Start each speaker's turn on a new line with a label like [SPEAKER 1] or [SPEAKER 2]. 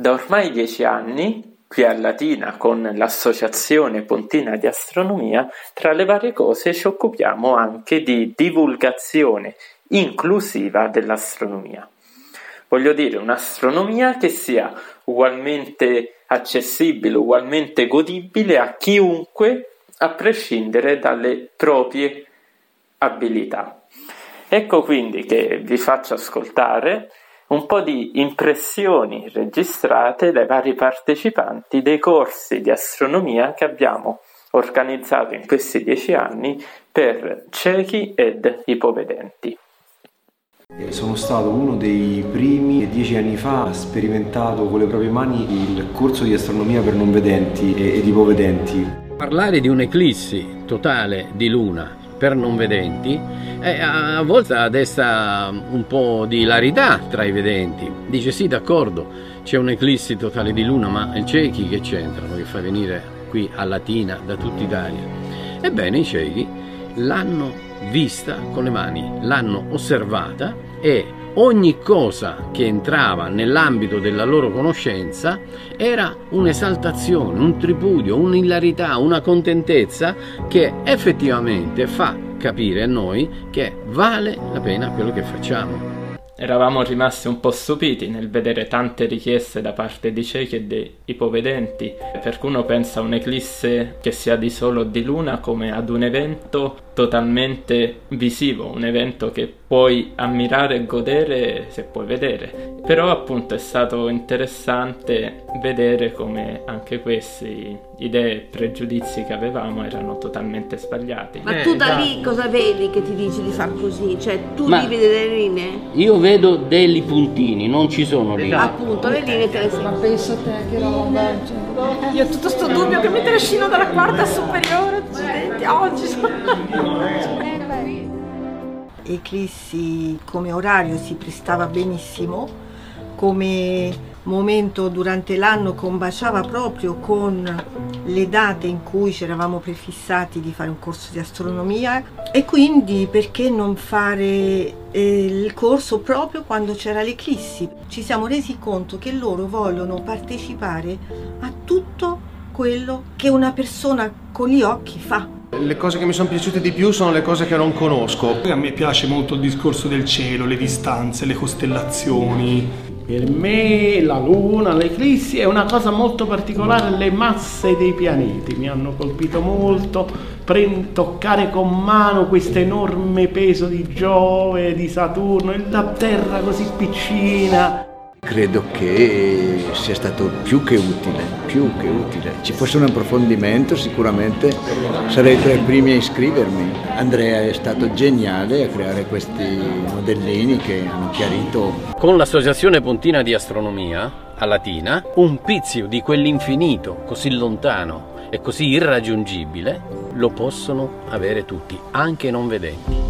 [SPEAKER 1] Da ormai dieci anni, qui a Latina con l'Associazione Pontina di Astronomia, tra le varie cose ci occupiamo anche di divulgazione inclusiva dell'astronomia. Voglio dire un'astronomia che sia ugualmente accessibile, ugualmente godibile a chiunque, a prescindere dalle proprie abilità. Ecco quindi che vi faccio ascoltare un po' di impressioni registrate dai vari partecipanti dei corsi di astronomia che abbiamo organizzato in questi dieci anni per ciechi ed ipovedenti.
[SPEAKER 2] Sono stato uno dei primi che dieci anni fa ha sperimentato con le proprie mani il corso di astronomia per non vedenti ed ipovedenti.
[SPEAKER 3] Parlare di un'eclissi totale di luna per non vedenti eh, a volte desta un po' di ilarità tra i vedenti. Dice sì, d'accordo, c'è un'eclissi totale di luna, ma i ciechi che c'entrano, che fa venire qui a Latina da tutta Italia? Ebbene, i ciechi l'hanno vista con le mani, l'hanno osservata e ogni cosa che entrava nell'ambito della loro conoscenza era un'esaltazione, un tripudio, un'ilarità, una contentezza che effettivamente fa capire a noi che vale la pena quello che facciamo.
[SPEAKER 1] Eravamo rimasti un po' stupiti nel vedere tante richieste da parte di ciechi e dei ipovedenti, per cui uno pensa a un'eclisse che sia di solo di luna come ad un evento totalmente visivo, un evento che puoi ammirare e godere se puoi vedere. Però appunto è stato interessante vedere come anche queste idee e pregiudizi che avevamo erano totalmente sbagliati.
[SPEAKER 4] Ma tu da lì cosa vedi che ti dici di far così? Cioè tu Ma vedi delle linee?
[SPEAKER 3] Io vedo dei puntini, non ci sono linee.
[SPEAKER 4] Esatto. Appunto, le linee te le sei.
[SPEAKER 5] Ma penso te che roba.
[SPEAKER 4] Io ho tutto questo dubbio che mi trascino dalla quarta superiore, accidenti, oggi sono...
[SPEAKER 5] Eclissi come orario si prestava benissimo, come momento durante l'anno combaciava proprio con le date in cui ci eravamo prefissati di fare un corso di astronomia e quindi perché non fare eh, il corso proprio quando c'era l'eclissi? Ci siamo resi conto che loro vogliono partecipare a tutto quello che una persona con gli occhi fa
[SPEAKER 6] le cose che mi sono piaciute di più sono le cose che non conosco.
[SPEAKER 7] A me piace molto il discorso del cielo, le distanze, le costellazioni. Per me la luna, l'eclissi è una cosa molto particolare, le masse dei pianeti mi hanno colpito molto, Prend- toccare con mano questo enorme peso di Giove, di Saturno, la Terra così piccina.
[SPEAKER 8] Credo che sia stato più che utile, più che utile. Ci fosse un approfondimento sicuramente sarei tra i primi a iscrivermi. Andrea è stato geniale a creare questi modellini che hanno chiarito.
[SPEAKER 3] Con l'Associazione Pontina di Astronomia a Latina, un pizio di quell'infinito così lontano e così irraggiungibile lo possono avere tutti, anche non vedenti.